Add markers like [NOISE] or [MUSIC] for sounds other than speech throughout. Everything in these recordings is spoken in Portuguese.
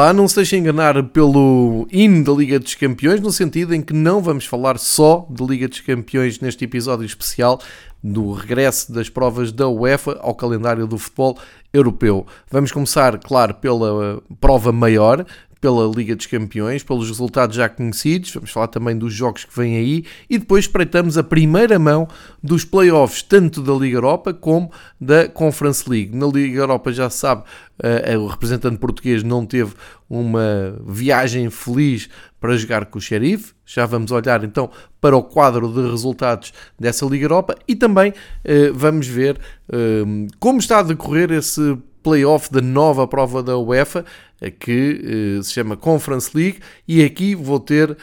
Olá, não se deixe enganar pelo hino da Liga dos Campeões, no sentido em que não vamos falar só de Liga dos Campeões neste episódio especial do regresso das provas da UEFA ao calendário do futebol europeu. Vamos começar, claro, pela prova maior, pela Liga dos Campeões, pelos resultados já conhecidos, vamos falar também dos jogos que vêm aí e depois espreitamos a primeira mão dos playoffs, tanto da Liga Europa como da Conference League. Na Liga Europa já se sabe, uh, o representante português não teve uma viagem feliz para jogar com o Sheriff. Já vamos olhar então para o quadro de resultados dessa Liga Europa e também uh, vamos ver uh, como está a decorrer esse playoff da nova prova da UEFA que uh, se chama Conference League e aqui vou ter uh,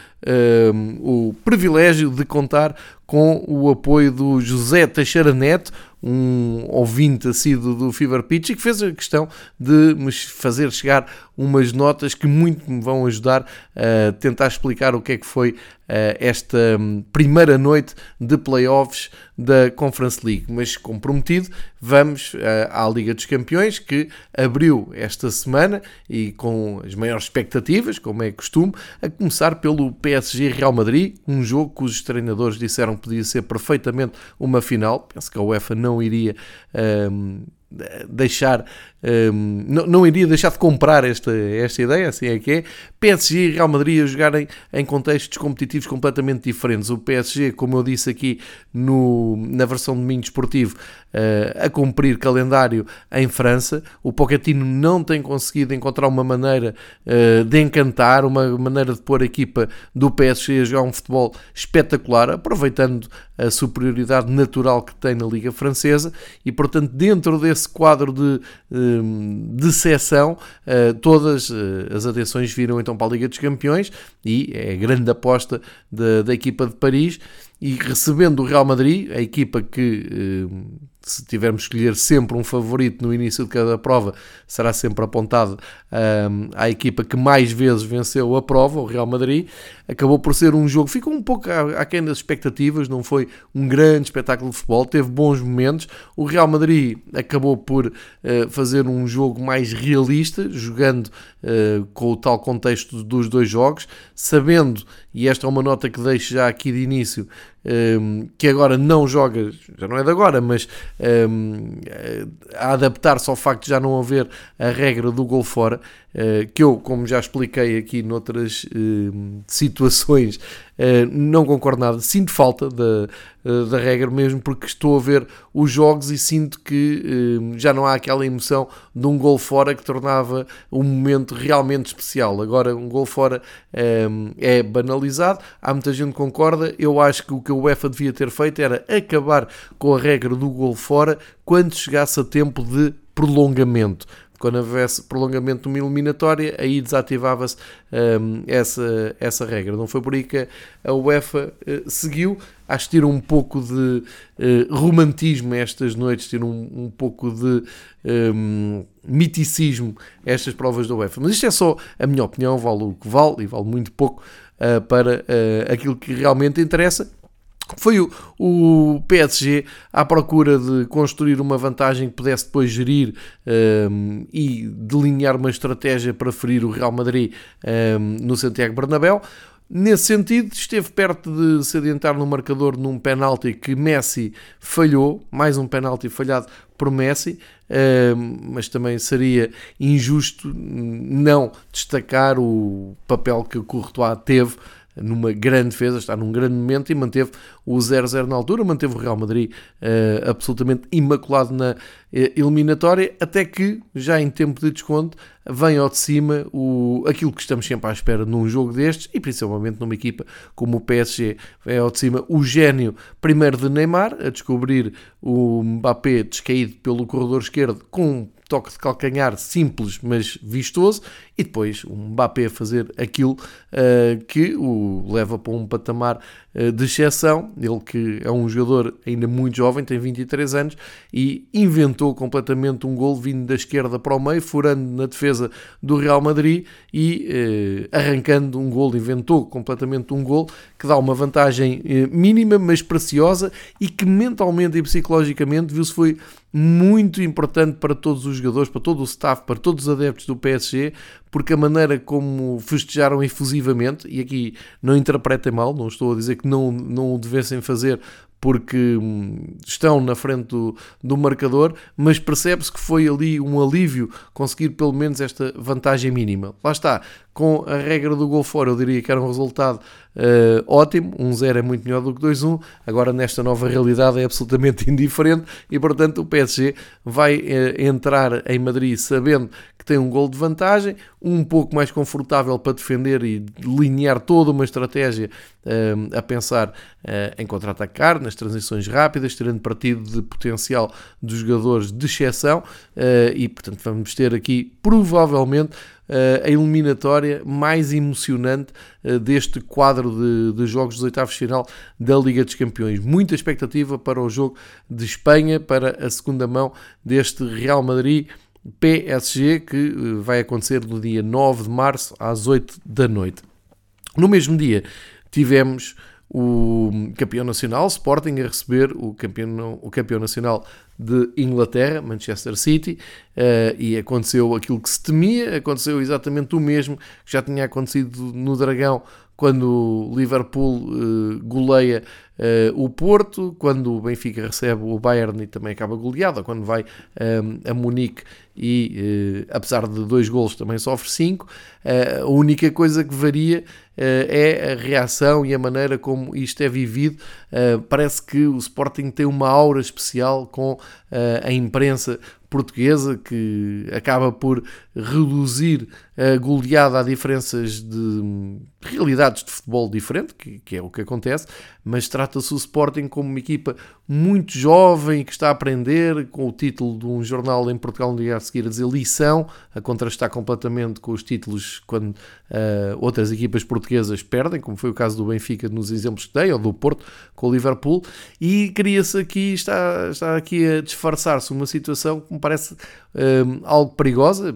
o privilégio de contar com o apoio do José Teixeira Neto, um ouvinte assíduo do Fever Pitch e que fez a questão de me fazer chegar umas notas que muito me vão ajudar a tentar explicar o que é que foi eh, esta hum, primeira noite de playoffs da Conference League. Mas comprometido, vamos eh, à Liga dos Campeões que abriu esta semana e com as maiores expectativas, como é costume, a começar pelo PSG Real Madrid, um jogo cujos treinadores disseram que podia ser perfeitamente uma final. Penso que a UEFA não iria um, deixar não, não, iria deixar de comprar esta, esta ideia, assim é que é. PSG e Real Madrid a jogarem em contextos competitivos completamente diferentes. O PSG, como eu disse aqui no, na versão de Minho Esportivo, uh, a cumprir calendário em França. O Pochettino não tem conseguido encontrar uma maneira uh, de encantar, uma maneira de pôr a equipa do PSG a jogar um futebol espetacular, aproveitando a superioridade natural que tem na Liga Francesa e, portanto, dentro desse quadro de uh, de seção, eh, todas eh, as atenções viram então para a Liga dos Campeões e é a grande aposta da, da equipa de Paris. E recebendo o Real Madrid, a equipa que eh, se tivermos que escolher sempre um favorito no início de cada prova, será sempre apontado um, à equipa que mais vezes venceu a prova, o Real Madrid. Acabou por ser um jogo, ficou um pouco aquém das expectativas, não foi um grande espetáculo de futebol, teve bons momentos. O Real Madrid acabou por uh, fazer um jogo mais realista, jogando uh, com o tal contexto dos dois jogos, sabendo, e esta é uma nota que deixo já aqui de início, um, que agora não joga, já não é de agora, mas um, a adaptar-se ao facto de já não haver a regra do gol fora, que eu, como já expliquei aqui noutras uh, situações, uh, não concordo nada. Sinto falta da, da regra mesmo porque estou a ver os jogos e sinto que já não há aquela emoção de um gol fora que tornava um momento realmente especial. Agora, um gol fora é banalizado, há muita gente que concorda. Eu acho que o que a UEFA devia ter feito era acabar com a regra do gol fora quando chegasse a tempo de prolongamento. Quando houvesse prolongamento de uma eliminatória, aí desativava-se um, essa, essa regra. Não foi por aí que a UEFA uh, seguiu. Acho que tira um pouco de uh, romantismo estas noites, tira um, um pouco de um, miticismo estas provas da UEFA. Mas isto é só a minha opinião, vale o que vale e vale muito pouco uh, para aquilo que realmente interessa foi o, o, PSG à procura de construir uma vantagem que pudesse depois gerir um, e delinear uma estratégia para ferir o Real Madrid um, no Santiago Bernabéu. Nesse sentido, esteve perto de se adiantar no marcador num penalti que Messi falhou, mais um penalti falhado por Messi, mas também seria injusto não destacar o papel que o Courtois teve numa grande defesa, está num grande momento e manteve o 0-0 na altura, manteve o Real Madrid uh, absolutamente imaculado na uh, eliminatória, até que, já em tempo de desconto, vem ao de cima o, aquilo que estamos sempre à espera num jogo destes e principalmente numa equipa como o PSG. Vem ao de cima o gênio, primeiro de Neymar, a descobrir o Mbappé descaído pelo corredor esquerdo com toque de calcanhar simples, mas vistoso, e depois um Mbappé a fazer aquilo uh, que o leva para um patamar uh, de exceção. Ele que é um jogador ainda muito jovem, tem 23 anos, e inventou completamente um gol vindo da esquerda para o meio, furando na defesa do Real Madrid e uh, arrancando um gol, inventou completamente um gol que dá uma vantagem mínima, mas preciosa, e que mentalmente e psicologicamente viu-se foi muito importante para todos os jogadores, para todo o staff, para todos os adeptos do PSG, porque a maneira como festejaram efusivamente, e aqui não interpretem mal, não estou a dizer que não, não o devessem fazer porque hum, estão na frente do, do marcador, mas percebe-se que foi ali um alívio conseguir pelo menos esta vantagem mínima. Lá está, com a regra do gol fora, eu diria que era um resultado uh, ótimo. 1-0 um é muito melhor do que 2-1. Agora, nesta nova realidade, é absolutamente [LAUGHS] indiferente e, portanto, o PSG vai uh, entrar em Madrid sabendo que tem um gol de vantagem, um pouco mais confortável para defender e delinear toda uma estratégia uh, a pensar em contra-atacar, nas transições rápidas, tirando partido de potencial dos jogadores de exceção e, portanto, vamos ter aqui provavelmente a eliminatória mais emocionante eh, deste quadro de, de, jogos dos oitavos de final da Liga dos Campeões. Muita expectativa para o jogo de Espanha, para a segunda mão deste Real Madrid. PSG, que eh, vai acontecer no dia 9 de março às 8 da noite. No mesmo dia tivemos o campeão nacional, Sporting, a receber o campeão, o campeão nacional de Inglaterra, Manchester City, uh, e aconteceu aquilo que se temia, aconteceu exatamente o mesmo que já tinha acontecido no Dragão quando o Liverpool uh, goleia uh, o Porto, quando o Benfica recebe o Bayern e também acaba goleado, quando vai um, a Munique e, apesar de dois golos, também sofre cinco. a única coisa que varia é a reação e a maneira como isto é vivido. parece que o Sporting tem uma aura especial com a imprensa portuguesa que acaba por reduzir a goleada a diferenças de realidades de futebol diferente, que, que é o que acontece, mas trata-se o Sporting como uma equipa muito jovem que está a aprender, com o título de um jornal em Portugal no dia a seguir a dizer lição, a contrastar completamente com os títulos quando uh, outras equipas portuguesas perdem, como foi o caso do Benfica nos exemplos que dei, ou do Porto com o Liverpool, e cria-se aqui, está, está aqui a disfarçar-se uma situação que me parece um, algo perigosa,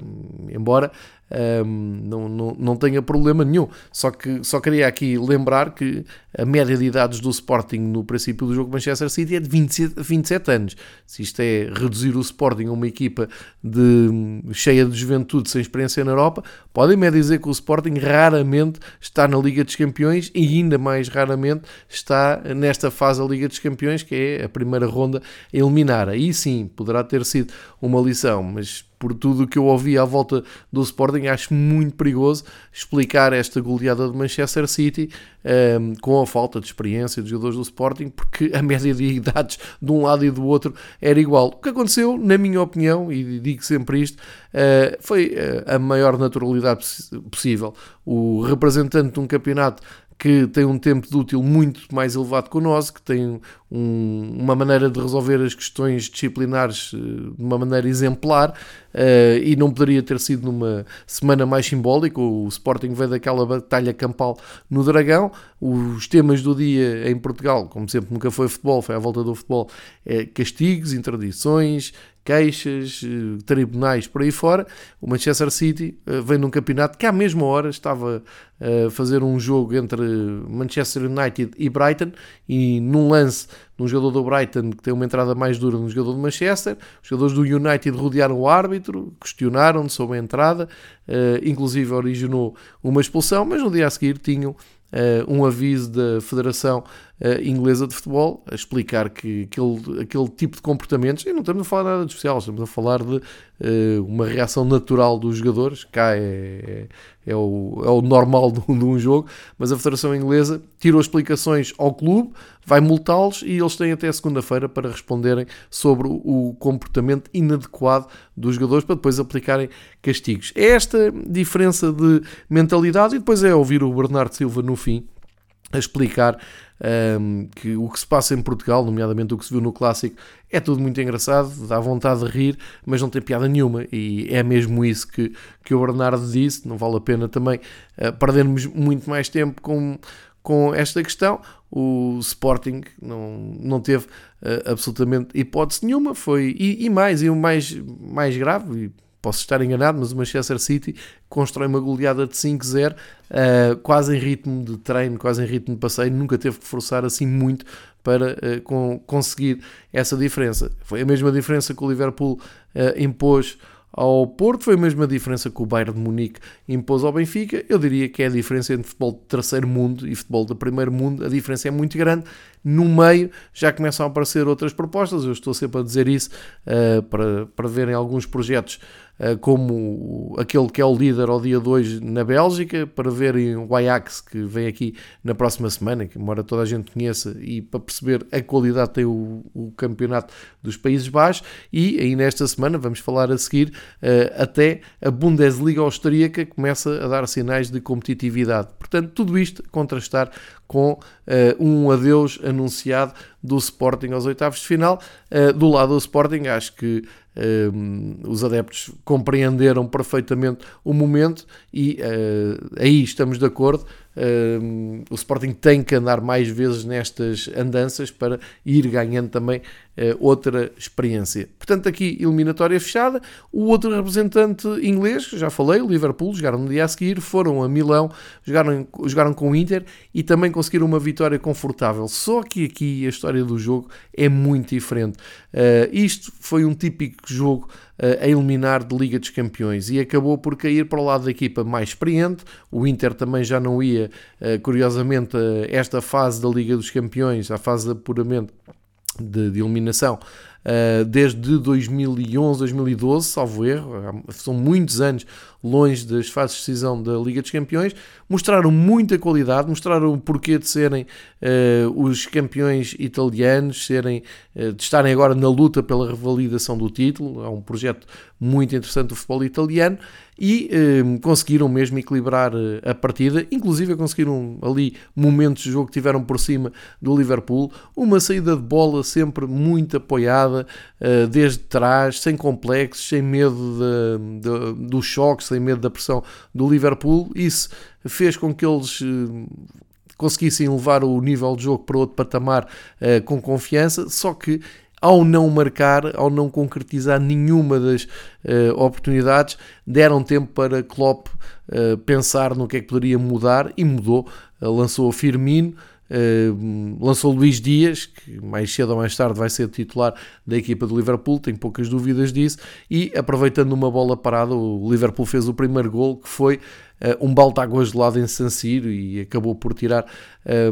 embora um, não, não, não tenha problema nenhum. Só que só queria aqui lembrar que a média de idades do Sporting no princípio do jogo Manchester City é de 27, 27 anos. Se isto é reduzir o Sporting a uma equipa de, cheia de juventude sem experiência na Europa, podem-me dizer que o Sporting raramente está na Liga dos Campeões e ainda mais raramente está nesta fase da Liga dos Campeões, que é a primeira ronda eliminar. Aí sim poderá ter sido uma lição, mas por tudo o que eu ouvi à volta do Sporting, acho muito perigoso explicar esta goleada de Manchester City um, ehm, com a falta de experiência dos jogadores do Sporting, porque a média de idades de um lado e do outro era igual. O que aconteceu, na minha opinião, e digo sempre isto, uh, foi uh, a maior naturalidade possível. O representante de um campeonato que tem um tempo de útil muito mais elevado que o nosso, que tem um, uma maneira de resolver as questões disciplinares uh, de uma maneira exemplar uh, e não poderia ter sido numa semana mais simbólica. O Sporting veio daquela batalha campal no Dragão. Os temas do dia em Portugal, como sempre, nunca foi futebol, foi à volta do futebol, é castigos, interdições, queixas, eh, tribunais por aí fora. O Manchester City uh, vem num campeonato que à mesma hora estava a fazer um jogo entre Manchester United e Brighton e num lance num jogador do Brighton que tem uma entrada mais dura no jogador do Manchester, os jogadores do United rodearam o árbitro, questionaram sobre a entrada, inclusive originou uma expulsão, mas no dia a seguir tinham um aviso da Federação uh, Inglesa de Futebol a explicar que aquele, aquele tipo de comportamentos, e não estamos a falar nada de especial, estamos a falar de uh, uma reação natural dos jogadores, cá é, é, é, o, é o normal de, de um jogo, mas a Federação Inglesa tirou explicações ao clube, vai multá-los e eles têm até segunda-feira para responderem sobre o comportamento inadequado dos jogadores para depois aplicarem castigos. É esta diferença de mentalidade e depois é ouvir o Bernardo Silva no fim a explicar um, que o que se passa em Portugal, nomeadamente o que se viu no clássico, é tudo muito engraçado, dá vontade de rir, mas não tem piada nenhuma. E é mesmo isso que, que o Bernardo disse. Não vale a pena também uh, perdermos muito mais tempo com, com esta questão. O Sporting não, não teve uh, absolutamente hipótese nenhuma. Foi, e, e mais, e o mais, mais grave, e posso estar enganado, mas o Manchester City constrói uma goleada de 5-0, uh, eh, quase em ritmo de treino, quase em ritmo de passeio, nunca teve que forçar assim muito para uh, com, conseguir essa diferença. Foi a mesma diferença que o Liverpool uh, impôs ao Porto. Foi a mesma diferença que o Bayern de Munique impôs ao Benfica. Eu diria que é a diferença entre futebol de terceiro mundo e futebol de primeiro mundo. A diferença é muito grande. No meio já começam a aparecer outras propostas. Eu estou sempre a dizer isso uh, para, para verem alguns projetos como aquele que é o líder ao dia 2 na Bélgica, para verem o Ajax que vem aqui na próxima semana, que embora toda a gente conheça, e para perceber a qualidade tem o, o campeonato dos Países Baixos. E aí nesta semana, vamos falar a seguir, uh, até a Bundesliga austríaca começa a dar sinais de competitividade. Portanto, tudo isto contrastar com uh, um adeus anunciado do Sporting aos oitavos de final. Uh, do lado do Sporting, acho que os adeptos compreenderam perfeitamente o momento e aí estamos de acordo. O Sporting tem que andar mais vezes nestas andanças para ir ganhando também outra experiência. Portanto, aqui eliminatória fechada. O outro representante inglês, já falei, Liverpool, jogaram no dia a seguir, foram a Milão, jogaram, jogaram com o Inter e também conseguiram uma vitória confortável. Só que aqui a história do jogo é muito diferente. Uh, isto foi um típico jogo a eliminar de Liga dos Campeões e acabou por cair para o lado da equipa mais experiente. O Inter também já não ia, eh, curiosamente, a esta fase da Liga dos Campeões, a fase de apuramento de, de eliminação, uh, desde 2011, 2012, salvo erro, são muitos anos longe das fases de decisão da Liga dos Campeões, mostraram muita qualidade, mostraram o porquê de serem uh, os campeões italianos, serem, uh, de estarem agora na luta pela revalidação do título, é um projeto muito interessante do futebol italiano, e eh, conseguiram mesmo equilibrar eh, a partida, inclusive conseguiram ali momentos de jogo que tiveram por cima do Liverpool, uma saída de bola sempre muito apoiada, eh, desde trás, sem complexos, sem medo de, de, do choque, sem medo da pressão do Liverpool, isso fez com que eles conseguissem levar o nível de jogo para outro patamar uh, com confiança, só que ao não marcar, ao não concretizar nenhuma das uh, oportunidades, deram tempo para Klopp uh, pensar no que é que poderia mudar e mudou. Uh, lançou o Firmino, lançou Luís Dias, que mais cedo ou mais tarde vai ser titular da equipa do Liverpool, tenho poucas dúvidas disso, e aproveitando uma bola parada, o Liverpool fez o primeiro gol, que foi um balde de água gelada em San Siro e acabou por tirar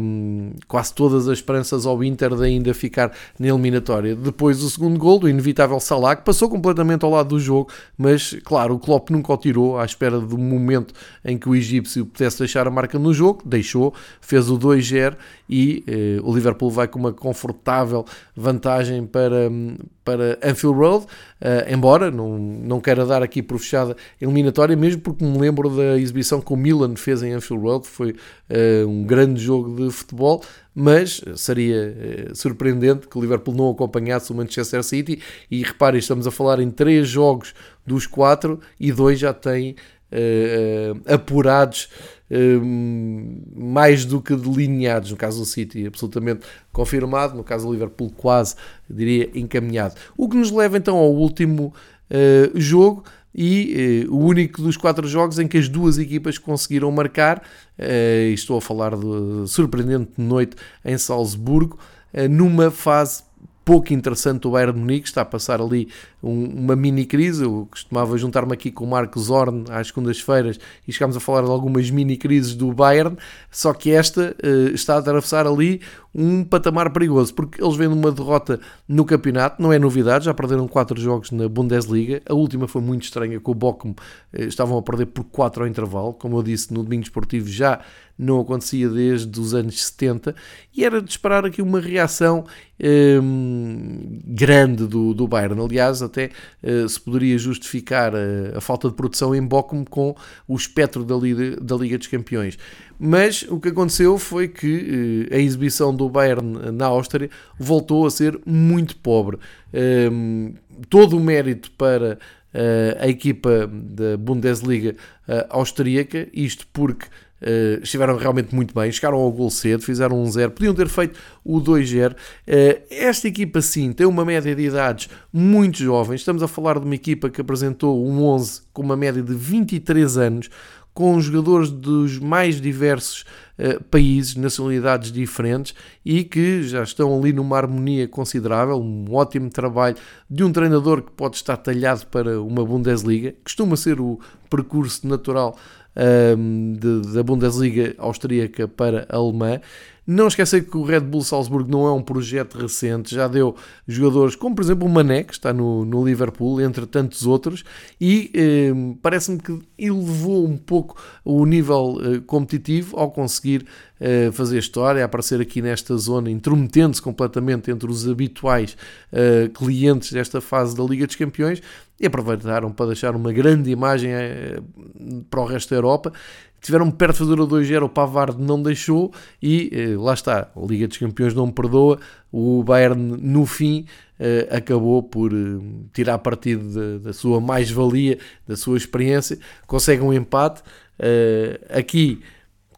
um, quase todas as esperanças ao Inter de ainda ficar na eliminatória. Depois o segundo gol, do inevitável Salah, que passou completamente ao lado do jogo, mas claro, o Klopp nunca o tirou à espera do momento em que o egípcio pudesse deixar a marca no jogo, deixou, fez o 2-0 e eh, o Liverpool vai com uma confortável vantagem para, para Anfield Road, uh, embora não, não queira dar aqui por fechada eliminatória, mesmo porque me lembro da exibição que o Milan fez em Anfield Road, foi uh, um grande jogo jogo de futebol, mas seria eh, surpreendente que o Liverpool não acompanhasse o Manchester City. E reparem, estamos a falar em três jogos dos quatro e dois já têm uh, apurados. Uh, mais do que delineados, no caso do City, absolutamente confirmado, no caso do Liverpool, quase diria encaminhado. O que nos leva então ao último uh, jogo, e eh, o único dos quatro jogos em que as duas equipas conseguiram marcar, eh, estou a falar de surpreendente noite em Salzburgo, eh, numa fase pouco interessante o Bayern de Munique, está a passar ali um, uma mini crise, eu costumava juntar-me aqui com o Marcos Zorn às segundas-feiras e chegámos a falar de algumas mini crises do Bayern, só que esta uh, está a atravessar ali um patamar perigoso, porque eles vêm numa derrota no campeonato, não é novidade, já perderam 4 jogos na Bundesliga, a última foi muito estranha, com o Bochum uh, estavam a perder por 4 ao intervalo, como eu disse no domingo esportivo já não acontecia desde os anos 70 e era de esperar aqui uma reação hum, grande do, do Bayern. Aliás, até uh, se poderia justificar a, a, falta de produção em Bochum com o espectro da Liga, da Liga dos Campeões. Mas o que aconteceu foi que uh, a exibição do Bayern na Áustria voltou a ser muito pobre. Um, todo o mérito para uh, a equipa da Bundesliga austríaca, isto porque Uh, estiveram realmente muito bem, chegaram ao gol cedo, fizeram um 0, podiam ter feito o 2-0. Uh, eh, esta equipa, sim, tem uma média de idades muito jovem. Estamos a falar de uma equipa que apresentou um 11 com uma média de 23 anos, com jogadores dos mais diversos uh, países, nacionalidades diferentes e que já estão ali numa harmonia considerável, um ótimo trabalho de um treinador que pode estar talhado para uma Bundesliga, costuma ser o percurso natural um, de, da Bundesliga austríaca para a alemã. Não esquecer que o Red Bull Salzburgo não é um projeto recente, já deu jogadores como, por exemplo, o Mané, que está no, no Liverpool, entre tantos outros, e eh, parece-me que elevou um pouco o nível eh, competitivo ao conseguir eh, fazer história, aparecer aqui nesta zona, intrometendo-se completamente entre os habituais eh, clientes desta fase da Liga dos Campeões e aproveitaram para deixar uma grande imagem eh, para o resto da Europa tiveram perto de fazer o 2-0, o Pavard não deixou e eh, lá está, a Liga dos Campeões não perdoa, o Bayern no fim eh, acabou por eh, tirar partido da sua mais-valia, da sua experiência, consegue um empate, eh, aqui,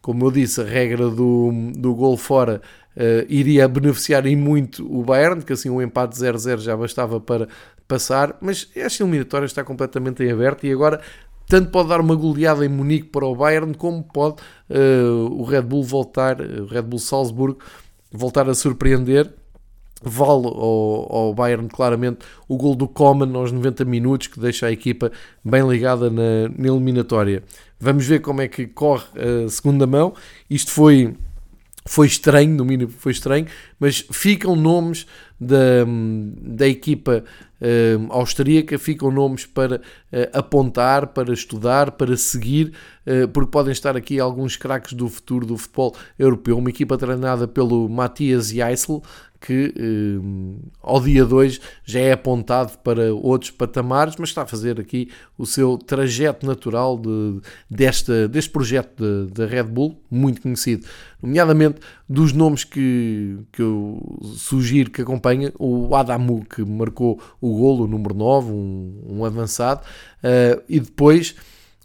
como eu disse, a regra do, do gol fora Uh, iria beneficiar em muito o Bayern, que assim um empate 0-0 já bastava para passar, mas esta eliminatória está completamente em aberto e agora tanto pode dar uma goleada em Munique para o Bayern, como pode uh, o Red Bull voltar, o Red Bull Salzburgo, voltar a surpreender. Vale ao, ao Bayern claramente o gol do Coman aos 90 minutos, que deixa a equipa bem ligada na, na eliminatória. Vamos ver como é que corre a segunda mão. Isto foi foi estranho, no mínimo foi estranho, mas ficam nomes da, da equipa uh, austríaca, ficam nomes para uh, apontar, para estudar, para seguir, uh, porque podem estar aqui alguns craques do futuro do futebol europeu. Uma equipa treinada pelo Matthias Jaisel, que eh, ao dia 2 já é apontado para outros patamares, mas está a fazer aqui o seu trajeto natural de, desta, deste projeto da de, Red Bull, muito conhecido, nomeadamente dos nomes que, que eu sugiro que acompanhem, o Adamu, que marcou o golo, o número 9, um, um avançado, uh, e depois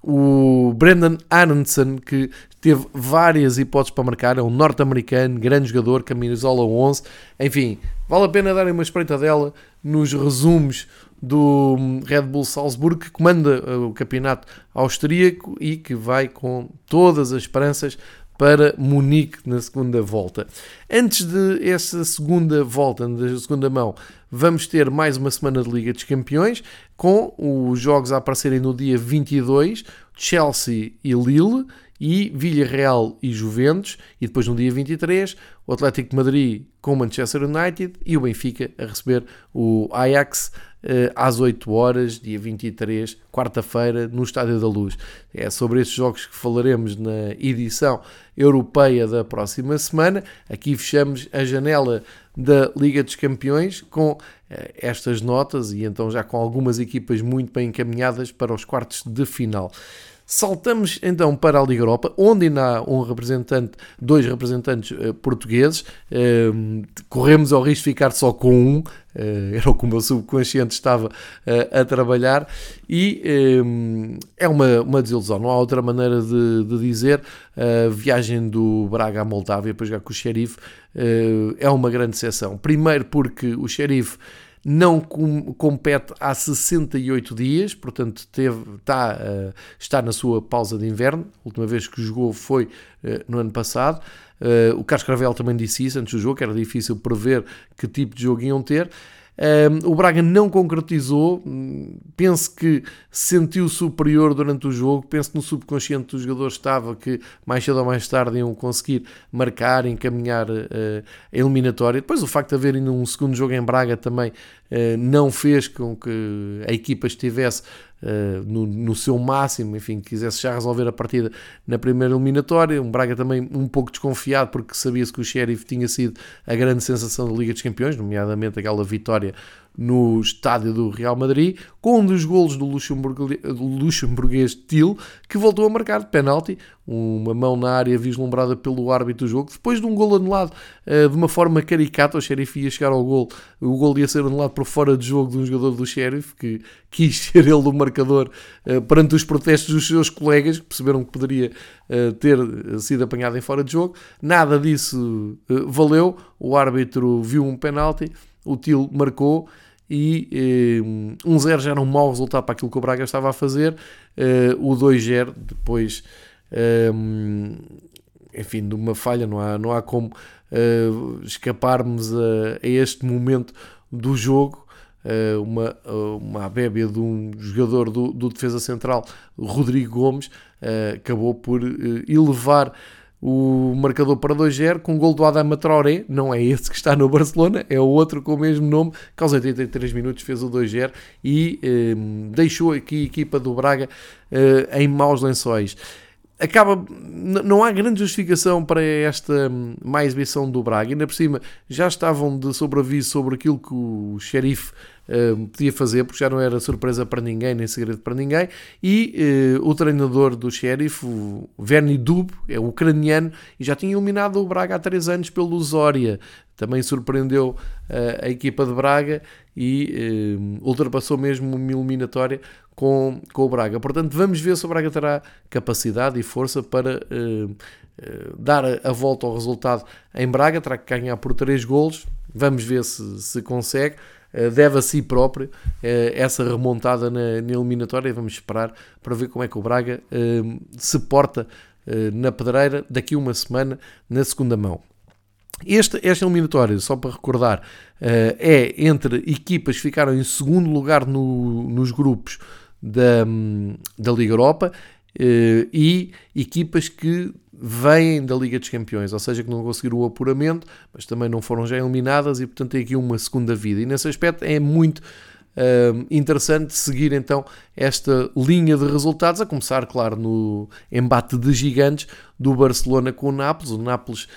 o Brendan Aronson, que teve várias hipóteses para marcar, é um norte-americano, grande jogador, camisola 11, enfim, vale a pena darem uma espreita dela nos resumos do Red Bull Salzburgo, que comanda eh, o campeonato austríaco e que vai com todas as esperanças para Munique na segunda volta. Antes de essa segunda volta, da segunda mão, vamos ter mais uma semana de Liga dos Campeões, com os jogos a aparecerem no dia 22, Chelsea e Lille, e Villarreal e Juventus, e depois no dia 23, o Atlético de Madrid com o Manchester United e o Benfica a receber o Ajax eh, às 8 horas, dia 23, quarta-feira, no Estádio da Luz. É sobre estes jogos que falaremos na edição europeia da próxima semana. Aqui fechamos a janela da Liga dos Campeões com eh, estas notas e então já com algumas equipas muito bem encaminhadas para os quartos de final. Saltamos então para a Liga Europa, onde ainda há um representante, dois representantes uh, portugueses. Uh, corremos ao risco de ficar só com um, uh, era o que o meu subconsciente estava a trabalhar, e é uma, uma desilusão, não há outra maneira de, de dizer. A viagem do Braga à Moldávia para jogar com o Xerife é uma grande exceção. Primeiro porque o Xerife não com, compete há 68 dias, portanto teve, está, uh, está na sua pausa de inverno. A última vez que jogou foi uh, no ano passado. Uh, o Carlos Cravel também disse isso antes do jogo, que era difícil prever que tipo de jogo iam ter. Um, o Braga não concretizou, penso que sentiu superior durante o jogo, penso que no subconsciente dos jogadores estava que mais cedo ou mais tarde iam conseguir marcar, encaminhar uh, a eliminatória. Depois o facto de haver ainda um segundo jogo em Braga também uh, não fez com que a equipa estivesse Uh, no, no, seu máximo, enfim, quisesse já resolver a partida na primeira eliminatória. Um Braga também um pouco desconfiado, porque sabia-se que o Sheriff tinha sido a grande sensação da Liga dos Campeões, nomeadamente aquela vitória no estádio do Real Madrid, com um dos golos do luxemburguês Til, que voltou a marcar de penalti, uma mão na área vislumbrada pelo árbitro do jogo, depois de um gol anulado uh, de uma forma caricata, o Sheriff ia chegar ao gol, o gol ia ser anulado por fora de jogo de um jogador do Sheriff, que quis [LAUGHS] ser ele o marcador uh, perante os protestos dos seus colegas, que perceberam que poderia uh, ter sido apanhado em fora de jogo. Nada disso valeu, o árbitro viu um penalti, o Til marcou, e eh, 1-0 já era um mau resultado para aquilo que o Braga estava a fazer. Eh, o 2-0 depois um, enfim, de uma falha, não há, não há como escaparmos a, a, este momento do jogo. Uma, uma bébia de um jogador do, do defesa central, Rodrigo Gomes, acabou por elevar o marcador para 2-0 com o gol do Adama Traoré, não é esse que está no Barcelona, é o outro com o mesmo nome, que aos 83 minutos fez o 2-0 e eh, deixou aqui a equipa do Braga eh, em maus lençóis. Acaba, não há grande justificação para esta hum, má exibição do Braga, ainda por cima já estavam de sobreaviso sobre aquilo que o xerife uh, podia fazer, porque já não era surpresa para ninguém, nem segredo para ninguém. E uh, o treinador do Sheriff, o Verni Dub, é ucraniano, e já tinha eliminado o Braga há três anos pelo Zória. Também surpreendeu uh, a equipa de Braga e ultrapassou mesmo uma eliminatória com, com o Braga. Portanto, vamos ver se o Braga terá capacidade e força para dar a, volta ao resultado em Braga. Terá que ganhar por 3 golos. Vamos ver se, se consegue. Eh, deve a si próprio eh, essa remontada na, na, eliminatória. Vamos esperar para ver como é que o Braga eh, se porta na pedreira daqui uma semana na segunda mão. Este, esta eliminatória, só para recordar, é entre equipas que ficaram em segundo lugar no, nos grupos da, da Liga Europa e equipas que vêm da Liga dos Campeões, ou seja, que não conseguiram o apuramento, mas também não foram já eliminadas e, portanto, tem aqui uma segunda vida. E nesse aspecto é muito uh, interessante seguir então esta linha de resultados, a começar, claro, no embate de gigantes do Barcelona com o Nápoles. O Nápoles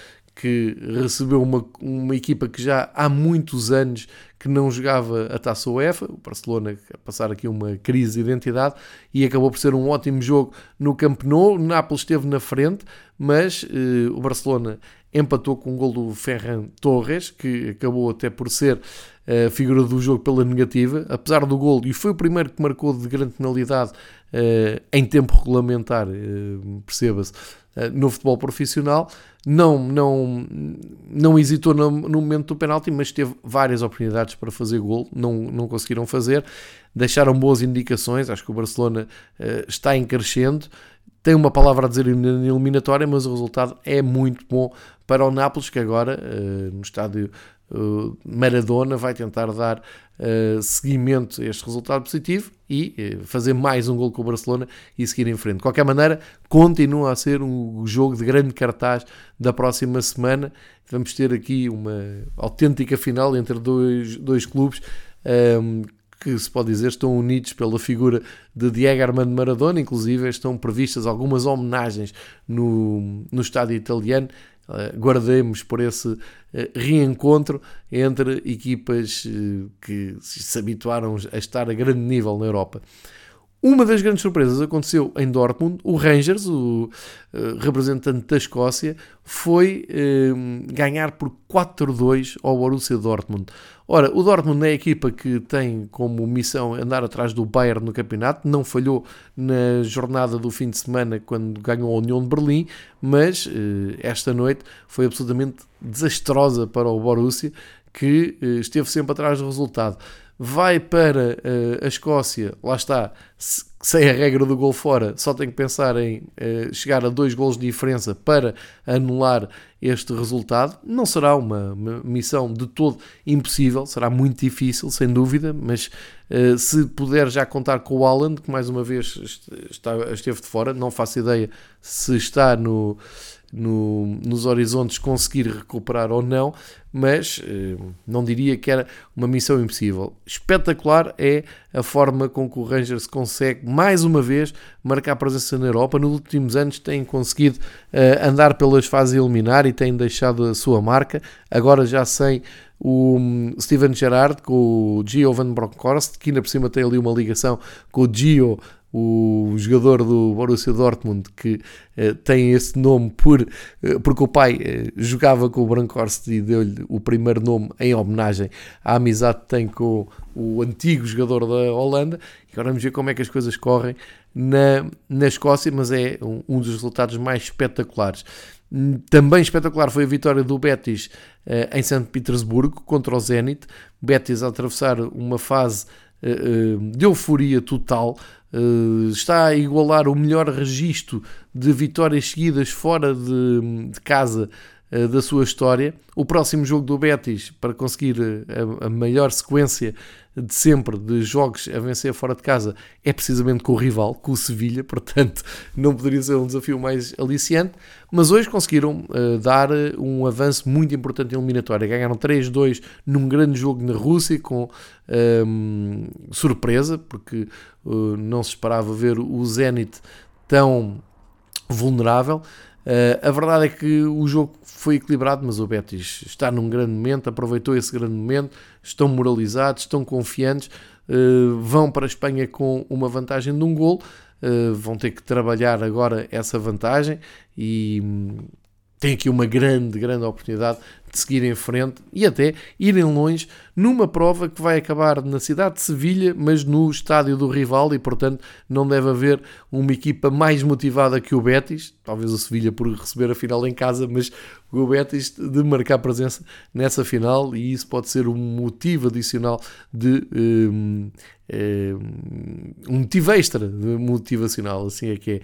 que recebeu uma, uma equipa que já há muitos anos que não jogava a Taça UEFA, o Barcelona a passar aqui uma crise de identidade e acabou por ser um ótimo jogo no Camp Nou, o Nápoles esteve na frente, mas eh, o Barcelona empatou com o um gol do Ferran Torres, que acabou até por ser a figura do jogo pela negativa, apesar do gol, e foi o primeiro que marcou de grande penalidade eh, em tempo regulamentar, eh, perceba-se, eh, no futebol profissional, não, não, não hesitou no, no, momento do penalti, mas teve várias oportunidades para fazer gol, não, não conseguiram fazer, deixaram boas indicações, acho que o Barcelona uh, está em crescendo, tem uma palavra a dizer na eliminatória, mas o resultado é muito bom para o Nápoles, que agora, uh, no estádio uh, Maradona, vai tentar dar uh, seguimento a este resultado positivo e fazer mais um gol com o Barcelona e seguir em frente. De qualquer maneira, continua a ser um jogo de grande cartaz da próxima semana. Vamos ter aqui uma autêntica final entre dois, dois clubes. Um, que se pode dizer estão unidos pela figura de Diego Armando Maradona, inclusive estão previstas algumas homenagens no, no estádio italiano. Uh, guardemos por esse uh, reencontro entre equipas uh, que se habituaram a estar a grande nível na Europa. Uma das grandes surpresas aconteceu em Dortmund. O Rangers, o uh, representante da Escócia, foi uh, ganhar por 4-2 ao Borussia Dortmund. Ora, o Dortmund é a equipa que tem como missão andar atrás do Bayern no campeonato. Não falhou na jornada do fim de semana quando ganhou a União de Berlim, mas uh, esta noite foi absolutamente desastrosa para o Borussia, que esteve sempre atrás do resultado vai para uh, a Escócia, lá está, sem a regra do gol fora, só tem que pensar em uh, chegar a dois gols de diferença para anular este resultado. Não será uma, uma missão de todo impossível, será muito difícil, sem dúvida, mas uh, se puder já contar com o Alan, que mais uma vez está, esteve de fora, não faço ideia se está no no, nos horizontes conseguir recuperar ou não, mas eh, não diria que era uma missão impossível. Espetacular é a forma com que o Rangers consegue, mais uma vez, marcar presença na Europa. Nos últimos anos tem conseguido eh, andar pelas fases eliminar e tem deixado a sua marca, agora já sem o hum, Steven Gerrard com o Gio Van Bronckhorst, que ainda por cima tem ali uma ligação com o Gio o jogador do Borussia Dortmund que uh, tem esse nome por, uh, porque o pai uh, jogava com o Brankhorst e deu-lhe o primeiro nome em homenagem à amizade que tem com o antigo jogador da Holanda. E agora vamos ver como é que as coisas correm na, na Escócia, mas é um, um dos resultados mais espetaculares. Também espetacular foi a vitória do Betis em São Petersburgo contra o Zenit. Betis a atravessar uma fase de euforia total. está a igualar o melhor registro de vitórias seguidas fora de, de casa da sua história. O próximo jogo do Betis, para conseguir a, a maior sequência de sempre de jogos a vencer fora de casa é precisamente com o rival, com o Sevilha, portanto não poderia ser um desafio mais aliciante, mas hoje conseguiram uh, dar eh, um avanço muito importante em eliminatória, ganharam 3-2 num grande jogo na Rússia com um, ehm, surpresa, porque uh, não se esperava ver o Zenit tão vulnerável, Uh, a verdade é que o jogo foi equilibrado, mas o Betis está num grande momento, aproveitou esse grande momento, estão moralizados, estão confiantes, uh, vão para a Espanha com uma vantagem de um gol, vão ter que trabalhar agora essa vantagem e hum, tem aqui uma grande, grande oportunidade de seguir em frente e até irem longe numa prova que vai acabar na cidade de Sevilha, mas no estádio do rival e, portanto, não deve haver uma equipa mais motivada que o Betis, talvez o Sevilha por receber a final em casa, mas o Betis de marcar presença nessa final e isso pode ser um motivo adicional de um, um motivo extra motivacional, assim é que é.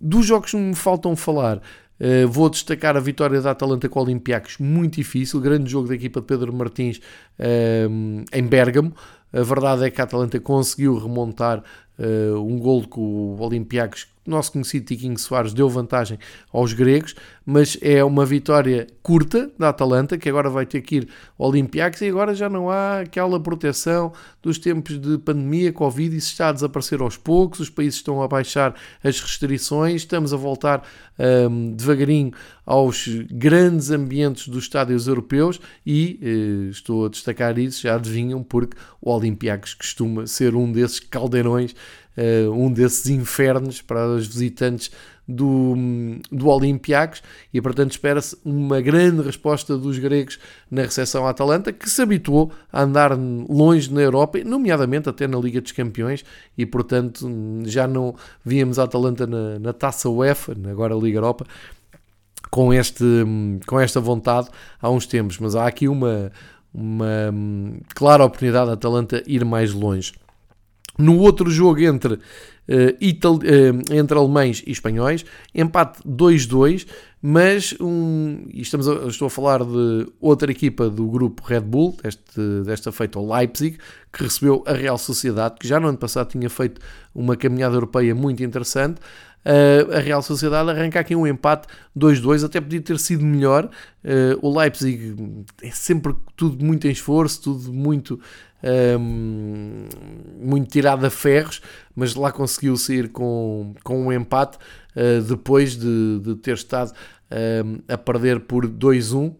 Dos jogos que me faltam falar, Uh, vou destacar a vitória da Atalanta com o Olympiacos, muito difícil, grande jogo da equipa de Pedro Martins uh, em Bérgamo. A verdade é que a Atalanta conseguiu remontar uh, um gol com o Olympiacos nosso conhecido Tiquinho Soares deu vantagem aos gregos, mas é uma vitória curta da Atalanta, que agora vai ter que ir ao Olympiacos e agora já não há aquela proteção dos tempos de pandemia, Covid, isso está a desaparecer aos poucos, os países estão a baixar as restrições, estamos a voltar um, devagarinho aos grandes ambientes dos estádios europeus e eh, estou a destacar isso, já adivinham, porque o Olympiacos costuma ser um desses caldeirões uh, um desses infernos para os visitantes do, do Olympiacos. E, portanto, espera-se uma grande resposta dos gregos na recepção à Atalanta, que se habituou a andar longe na Europa, nomeadamente até na Liga dos Campeões, e, portanto, já não víamos a Atalanta na, na Taça UEFA, agora Liga Europa, com, este, com esta vontade há uns tempos, mas há aqui uma, uma clara oportunidade da Atalanta ir mais longe. No outro jogo entre, uh, uh, entre alemães e espanhóis, empate 2-2, mas um, estamos a, estou a falar de outra equipa do grupo Red Bull, deste, desta feita ao Leipzig, que recebeu a Real Sociedade, que já no ano passado tinha feito uma caminhada europeia muito interessante. Uh, a Real Sociedade arranca aqui um empate 2-2, até podia ter sido melhor. Uh, o Leipzig é sempre tudo muito em esforço, tudo muito um, muito tirado a ferros, mas lá conseguiu sair com, com um empate uh, depois de, de, ter estado um, a perder por 2-1.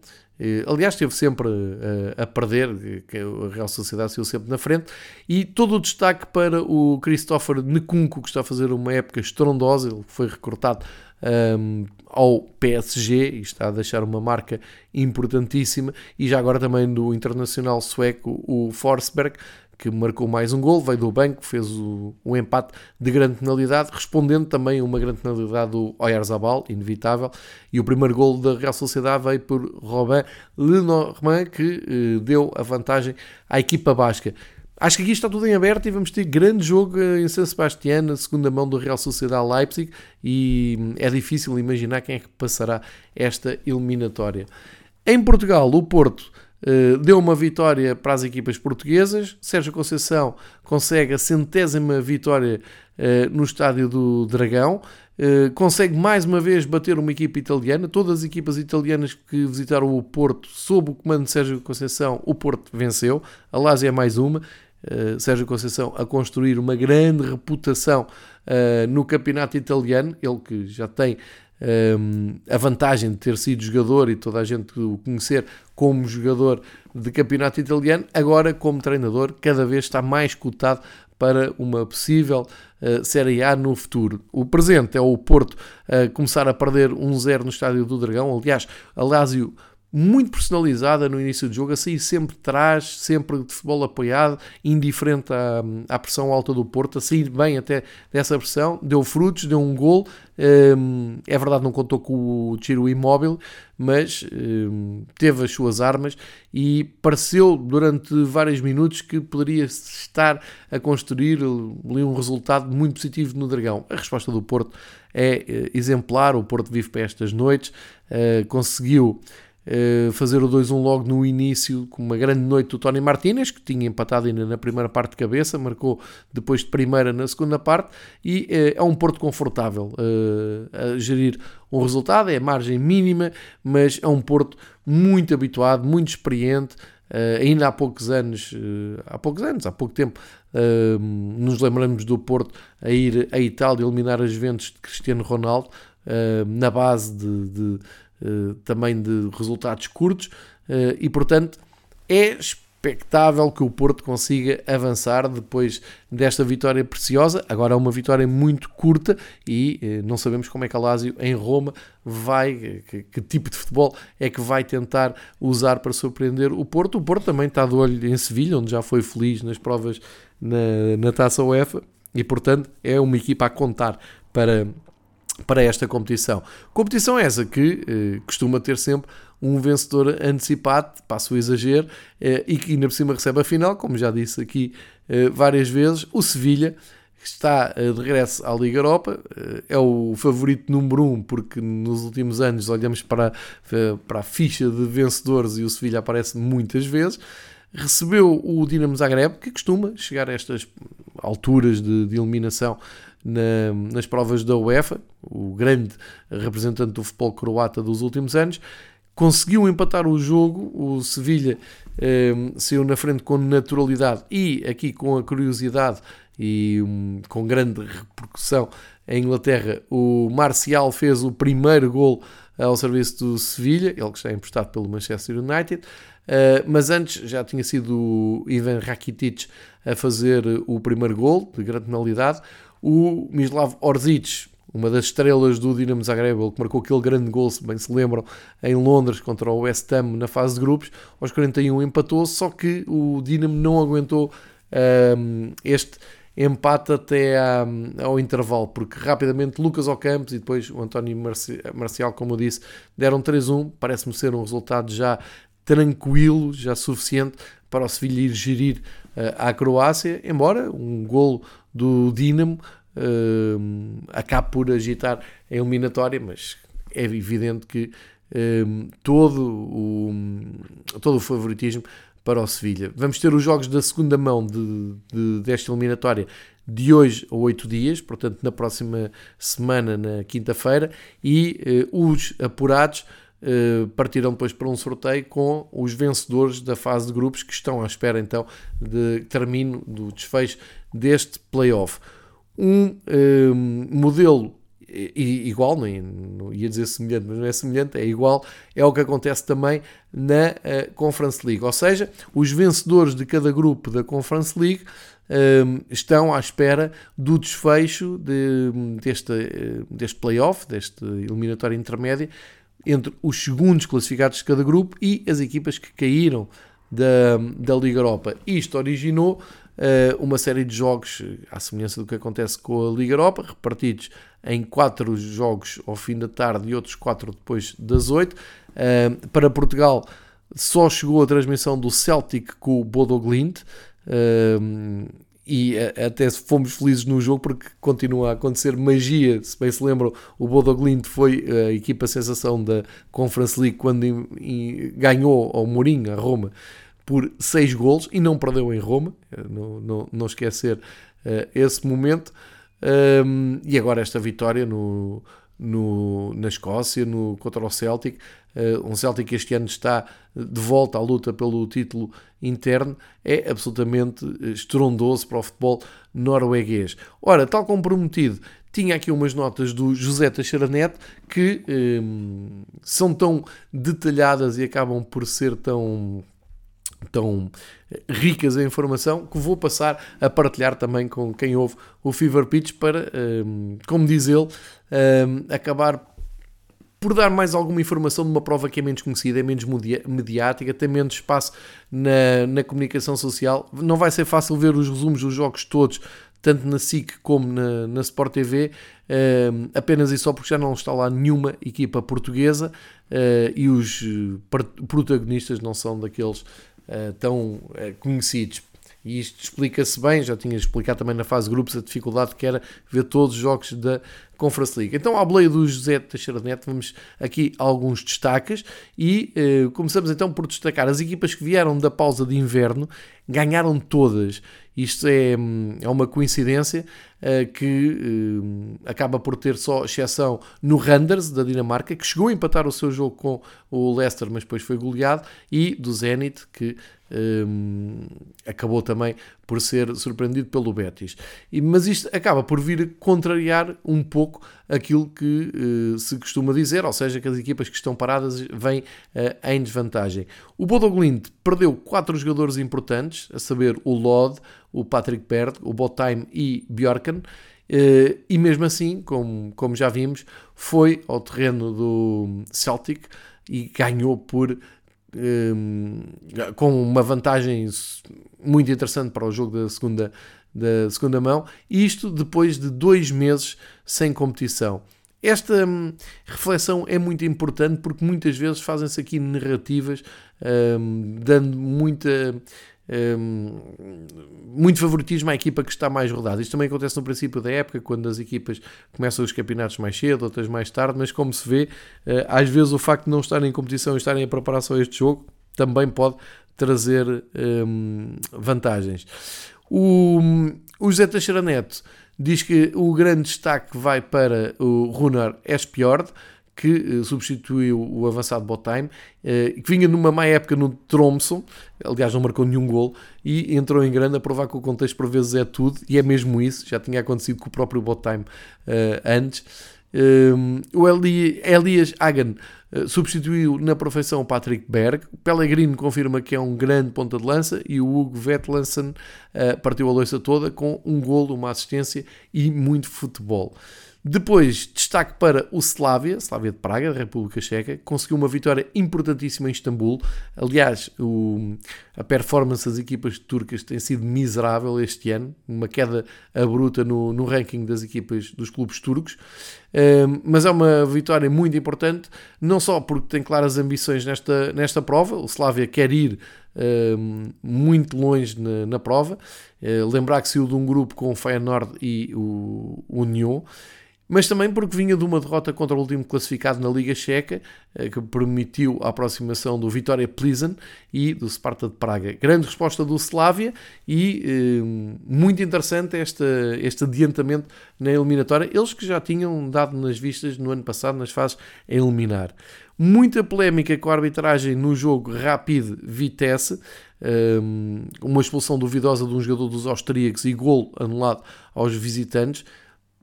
Aliás, esteve sempre uh, a perder, a Real Sociedade saiu sempre na frente, e todo o destaque para o Christopher Nkunku, que está a fazer uma época estrondosa, ele foi recrutado um, ao PSG e está a deixar uma marca importantíssima. E já agora também do internacional sueco, o Forsberg, que marcou mais um gol, veio do banco, fez o, o empate de grande penalidade, respondendo também a uma grande penalidade do Oyarzabal, inevitável, e o primeiro gol da Real Sociedade veio por Robin Lenormand, que eh, deu a vantagem à equipa basca. Acho que aqui está tudo em aberto e vamos ter grande jogo em San Sebastián, na segunda mão do Real Sociedade Leipzig, e hum, é difícil imaginar quem é que passará esta eliminatória. Em Portugal, o Porto deu uma vitória para as equipas portuguesas. Sérgio Conceição consegue a centésima vitória uh, no estádio do Dragão. Uh, consegue mais uma vez bater uma equipa italiana. Todas as equipas italianas que visitaram o Porto, sob o comando de Sérgio Conceição, o Porto venceu. A Lásia é mais uma. Sérgio Conceição a construir uma grande reputação no campeonato italiano, ele que já tem um, a vantagem de ter sido jogador e toda a gente o conhecer como jogador de campeonato italiano, agora como treinador cada vez está mais cotado para uma possível uh, Série A no futuro. O presente é o Porto uh, começar a perder 1-0 no Estádio do Dragão, aliás, a muito personalizada no início do jogo, a sair sempre de trás, sempre de futebol apoiado, indiferente à, à pressão alta do Porto, a sair bem até dessa pressão, deu frutos, deu um gol. Um, é verdade, não contou com o tiro imóvel, mas um, teve as suas armas e pareceu durante vários minutos que poderia estar a construir ali um resultado muito positivo no Dragão. A resposta do Porto é uh, exemplar, o Porto vive para estas noites, uh, conseguiu eh, fazer o 2-1 logo no início, com uma grande noite do Tony Martínez, que tinha empatado ainda na primeira parte de cabeça, marcou depois de primeira na segunda parte, e uh, é um Porto confortável uh, a gerir um resultado, é margem mínima, mas é um Porto muito habituado, muito experiente, ainda há poucos anos, há poucos anos, há pouco tempo, nos lembramos do Porto a ir à Itália eliminar as Juventus de Cristiano Ronaldo, na base de, de eh, também de resultados curtos eh, e, portanto, é expectável que o Porto consiga avançar depois desta vitória preciosa. Agora é uma vitória muito curta e eh, não sabemos como é que a Lazio em Roma vai, que, que, tipo de futebol é que vai tentar usar para surpreender o Porto. O Porto também está de olho em Sevilha, onde já foi feliz nas provas na, na Taça UEFA e, portanto, é uma equipa a contar para para esta competição. Competição essa que eh, costuma ter sempre um vencedor antecipado, passo o exagero, eh, e que ainda por cima recebe a final, como já disse aqui eh, várias vezes, o Sevilha, que está eh, de regresso à Liga Europa, eh, é o favorito número um, porque nos últimos anos olhamos para, eh, para a ficha de vencedores e o Sevilha aparece muitas vezes. Recebeu o Dinamo Zagreb, que costuma chegar a estas alturas de, de eliminação na, nas provas da UEFA, o grande representante do futebol croata dos últimos anos, conseguiu empatar o jogo, o Sevilha eh, saiu na frente com naturalidade e aqui com a curiosidade e um, com grande repercussão em Inglaterra, o Marcial fez o primeiro gol ao serviço do Sevilha, ele que está emprestado pelo Manchester United, uh, mas antes já tinha sido o Ivan Rakitic a fazer o primeiro gol, de grande penalidade, o Mislav Orzic, uma das estrelas do Dinamo Zagreb, ele que marcou aquele grande gol, se bem se lembram, em Londres contra o West Ham na fase de grupos, aos 41 empatou, só que o Dinamo não aguentou um, este empate até ao intervalo, porque rapidamente Lucas Ocampos e depois o António Marcial, como eu disse, deram 3-1, parece-me ser um resultado já tranquilo, já suficiente para o Sevilha ir gerir uh, à Croácia, embora um golo do Dinamo uh, acabe por agitar a eliminatória, mas é evidente que uh, todo, o, todo o favoritismo para o Sevilha. Vamos ter os jogos da segunda mão de, de, desta eliminatória de hoje a oito dias, portanto na próxima semana, na quinta-feira, e uh, os apurados partirão depois para um sorteio com os vencedores da fase de grupos que estão à espera então de termino do desfecho deste playoff. Um uh, modelo igual, nem, não ia dizer semelhante, mas não é semelhante, é igual, é o que acontece também na uh, Conference League. Ou seja, os vencedores de cada grupo da Conference League uh, estão à espera do desfecho de, deste, deste playoff, deste eliminatório intermédio, entre os segundos classificados de cada grupo e as equipas que caíram da, da Liga Europa. Isto originou uh, uma série de jogos, à semelhança do que acontece com a Liga Europa, repartidos em quatro jogos ao fim da tarde e outros quatro depois das oito. Uh, para Portugal só chegou a transmissão do Celtic com o Bodo Glint. Uh, e até fomos felizes no jogo porque continua a acontecer magia. Se bem se lembram, o Bodo Glint foi a equipa sensação da Conference League quando ganhou ao Mourinho, a Roma, por 6 golos e não perdeu em Roma, eh, não, não, não esquecer esse momento. E agora esta vitória no, no, na Escócia no, contra o Celtic. Um Celtic este ano está de volta à luta pelo título interno, é absolutamente estrondoso para o futebol norueguês. Ora, tal como prometido, tinha aqui umas notas do José Teixeira Neto que um, são tão detalhadas e acabam por ser tão tão ricas em informação que vou passar a partilhar também com quem ouve o Fever Pitch para, um, como diz ele, um, acabar por dar mais alguma informação de uma prova que é menos conhecida, é menos mediática, tem menos espaço na, na comunicação social. Não vai ser fácil ver os resumos dos jogos todos, tanto na SIC como na, na Sport TV, uh, apenas e só porque já não está lá nenhuma equipa portuguesa uh, e os protagonistas não são daqueles uh, tão conhecidos. E isto explica-se bem, já tinha explicado também na fase grupos a dificuldade que era ver todos os jogos da Conference League. Então, ao boleia do José Teixeira Neto, vamos aqui alguns destaques e eh, começamos então por destacar as equipas que vieram da pausa de inverno, ganharam todas. Isto é, hum, é uma coincidência que eh, acaba por ter só exceção no Randers, da Dinamarca, que chegou a empatar o seu jogo com o Leicester, mas depois foi goleado, e do Zenit, que um, acabou também por ser surpreendido pelo Betis. E, mas isto acaba por vir contrariar um pouco aquilo que se costuma dizer, ou seja, que as equipas que estão paradas vêm em desvantagem. O Bodo Glimt perdeu quatro jogadores importantes, a saber o Lod, o Patrick Berg, o Botheim e Bjorken, uh, e mesmo assim, como, como já vimos, foi ao terreno do Celtic e ganhou por um, com uma vantagem muito interessante para o jogo da segunda, da segunda mão, isto depois de dois meses sem competição. Esta hum, reflexão é muito importante porque muitas vezes fazem-se aqui narrativas hum, dando muita um, muito favoritismo à equipa que está mais rodada. Isto também acontece no princípio da época, quando as equipas começam os campeonatos mais cedo, outras mais tarde, mas como se vê, uh, às vezes o facto de não estarem em competição e estarem a preparar só este jogo também pode trazer um, vantagens. O, o José Teixeira Neto diz que o grande destaque vai para o Runar Espjord, que uh, substituiu o avançado Botheim, uh, que vinha numa má época no Tromsø, aliás não marcou nenhum gol, e entrou em grande a provar que o contexto por vezes é tudo, e é mesmo isso, já tinha acontecido com o próprio Botheim uh, antes. o Eli, Elias Hagen substituiu na perfeição o Patrick Berg, o Pellegrino confirma que é um grande ponta de lança, e o Hugo Vetlansen partiu a loiça toda com um gol, uma assistência e muito futebol. Depois, destaque para o Slavia, Slavia de Praga, da República Checa, conseguiu uma vitória importantíssima em Istambul. Aliás, o, a performance das equipas turcas tem sido miserável este ano, uma queda abrupta no, no ranking das equipas dos clubes turcos. Mas é uma vitória muito importante, não só porque tem claras ambições nesta, nesta prova, o Slavia quer ir muito longe na, na prova. Uh, lembrar que saiu de um grupo com o Feyenoord e o Union mas também porque vinha de uma derrota contra o último classificado na Liga Checa, eh, que permitiu a aproximação do Vitória Plizen e do Sparta de Praga. Grande resposta do Slavia e eh, muito interessante este, este adiantamento na eliminatória. Eles que já tinham dado nas vistas no ano passado nas fases a eliminar. Muita polémica com a arbitragem no jogo Rapid Vitesse, eh, uma expulsão duvidosa de um jogador dos austríacos e gol anulado aos visitantes.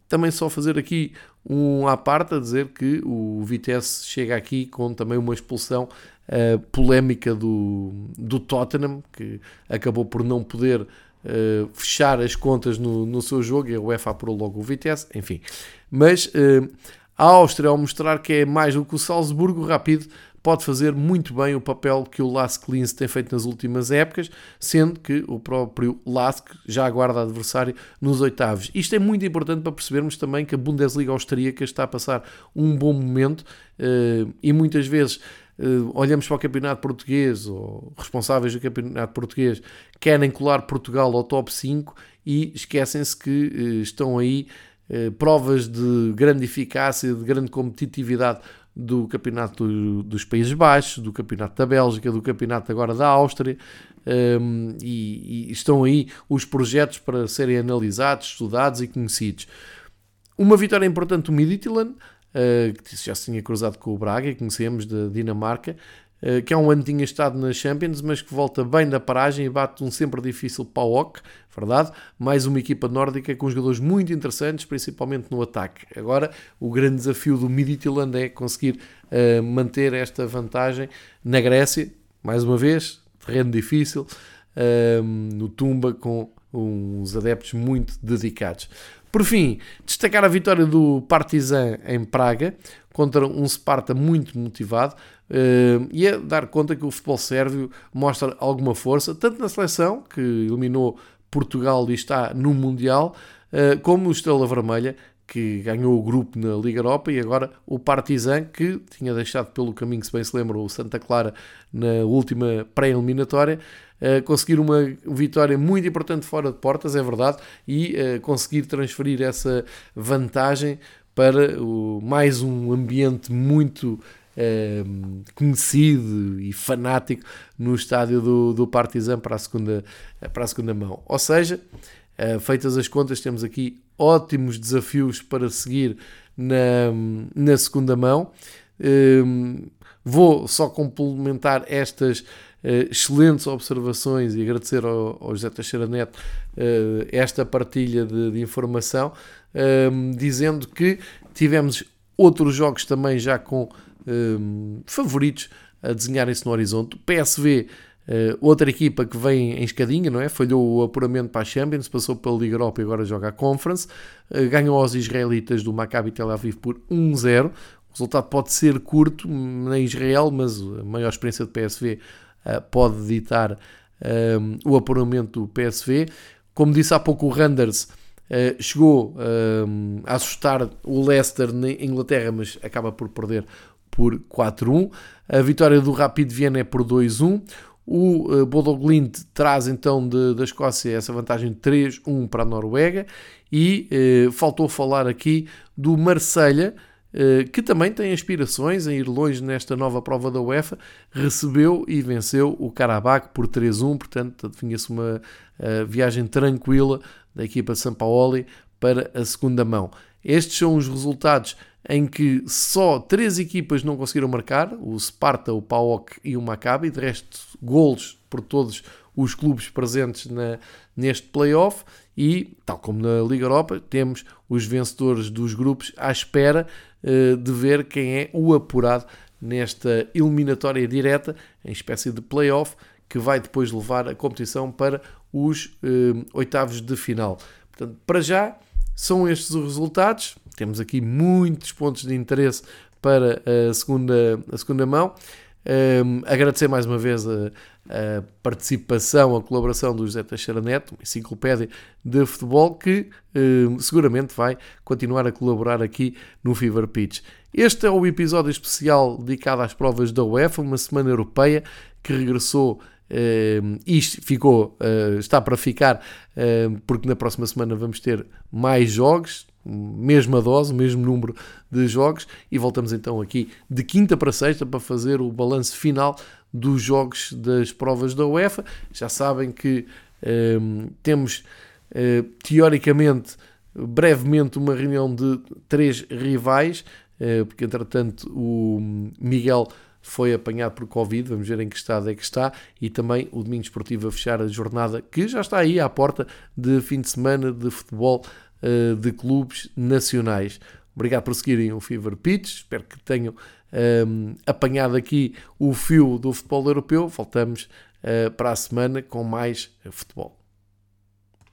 Também só fazer aqui um à parte a dizer que o Vitesse chega aqui com também uma expulsão uh, polémica do, do Tottenham, que acabou por não poder uh, fechar as contas no, no seu jogo e a UEFA apurou logo o Vitesse, enfim. Mas uh, a Áustria, ao mostrar que é mais do que o Salzburgo, rápido pode fazer muito bem o papel que o Lask Linz tem feito nas últimas épocas, sendo que o próprio Lask já aguarda adversário nos oitavos. Isto é muito importante para percebermos também que a Bundesliga austríaca está a passar um bom momento eh, e muitas vezes eh, olhamos para o campeonato português ou responsáveis do campeonato português querem colar Portugal ao top 5 e esquecem-se que eh, estão aí provas de grande eficácia, de grande competitividade do Campeonato do, dos Países Baixos, do Campeonato da Bélgica, do Campeonato agora da Áustria, um, e, e, estão aí os projetos para serem analisados, estudados e conhecidos. Uma vitória importante do Midtjylland, uh, que já se tinha cruzado com o Braga, conhecemos da Dinamarca, que há um ano tinha estado na Champions, mas que volta bem da paragem e bate um sempre difícil PAOK, verdade? Mais uma equipa nórdica com jogadores muito interessantes, principalmente no ataque. Agora, o grande desafio do Midtjylland é conseguir uh, manter esta vantagem na Grécia, mais uma vez, terreno difícil, uh, no Tumba, com uns adeptos muito dedicados. Por fim, destacar a vitória do Partizan em Praga, contra um Sparta muito motivado uh, e a dar conta que o futebol sérvio mostra alguma força, tanto na seleção, que eliminou Portugal e está no Mundial, uh, como o Estrela Vermelha, que ganhou o grupo na Liga Europa, e agora o Partizan, que tinha deixado pelo caminho, se bem se lembra, o Santa Clara na última pré-eliminatória, uh, conseguir uma vitória muito importante fora de portas, é verdade, e uh, conseguir transferir essa vantagem para o, mais um ambiente muito uh, conhecido e fanático no estádio do, do Partizan para a segunda, para a segunda mão. Ou seja, Uh, feitas as contas, temos aqui ótimos desafios para seguir na, na segunda mão. Uh, vou só complementar estas uh, excelentes observações e agradecer ao, ao José Teixeira Neto esta partilha de, de informação, ehm, dizendo que tivemos outros jogos também já com ehm, favoritos a desenharem-se no horizonte. O PSV Uh, outra equipa que vem em escadinha, não é? Falhou o apuramento para a Champions, passou pela Liga Europa e agora joga a Conference. Uh, ganhou aos israelitas do Maccabi Tel Aviv por 1-0. O resultado pode ser curto na Israel, mas a maior experiência de PSV uh, eh, pode ditar o apuramento do PSV. Como disse há pouco, o Randers chegou a assustar o Leicester na Inglaterra, mas acaba por perder por 4-1. A vitória do Rapid Viena é por 2-1. O uh, Bodo Glint traz então de, da Escócia essa vantagem 3-1 para a Noruega e uh, faltou falar aqui do Marselha, uh, que também tem aspirações em ir longe nesta nova prova da UEFA, recebeu e venceu o Karabakh por 3-1, portanto adivinha-se uma uh, viagem tranquila da equipa de São Paulo para a segunda mão. Estes são os resultados em que só três equipas não conseguiram marcar, o Sparta, o PAOK e o Maccabi, de resto golos por todos os clubes presentes na, neste playoff e, tal como na Liga Europa, temos os vencedores dos grupos à espera uh, de ver quem é o apurado nesta eliminatória direta, em espécie de playoff, que vai depois levar a competição para os uh, oitavos de final. Portanto, para já, são estes os resultados. Temos aqui muitos pontos de interesse para a segunda, a segunda mão. Um, agradecer mais uma vez a, a, participação, a colaboração do José Teixeira Neto, uma enciclopédia de futebol, que um, seguramente vai continuar a colaborar aqui no Fever Pitch. Este é o episódio especial dedicado às provas da UEFA, uma semana europeia que regressou Uh, isto ficou, uh, está para ficar, uh, porque na próxima semana vamos ter mais jogos, mesma dose, mesmo número de jogos, e voltamos então aqui de quinta para sexta para fazer o balanço final dos jogos das provas da UEFA. Já sabem que temos teoricamente brevemente uma reunião de três rivais, porque entretanto o Miguel foi apanhado por Covid, vamos ver em que estado é que está, e também o Domingo Esportivo a fechar a jornada que já está aí à porta de fim de semana de futebol uh, de clubes nacionais. Obrigado por seguirem o Fever Pitch, espero que tenham um, ehm, apanhado aqui o fio do futebol europeu. Voltamos uh, para a semana com mais futebol.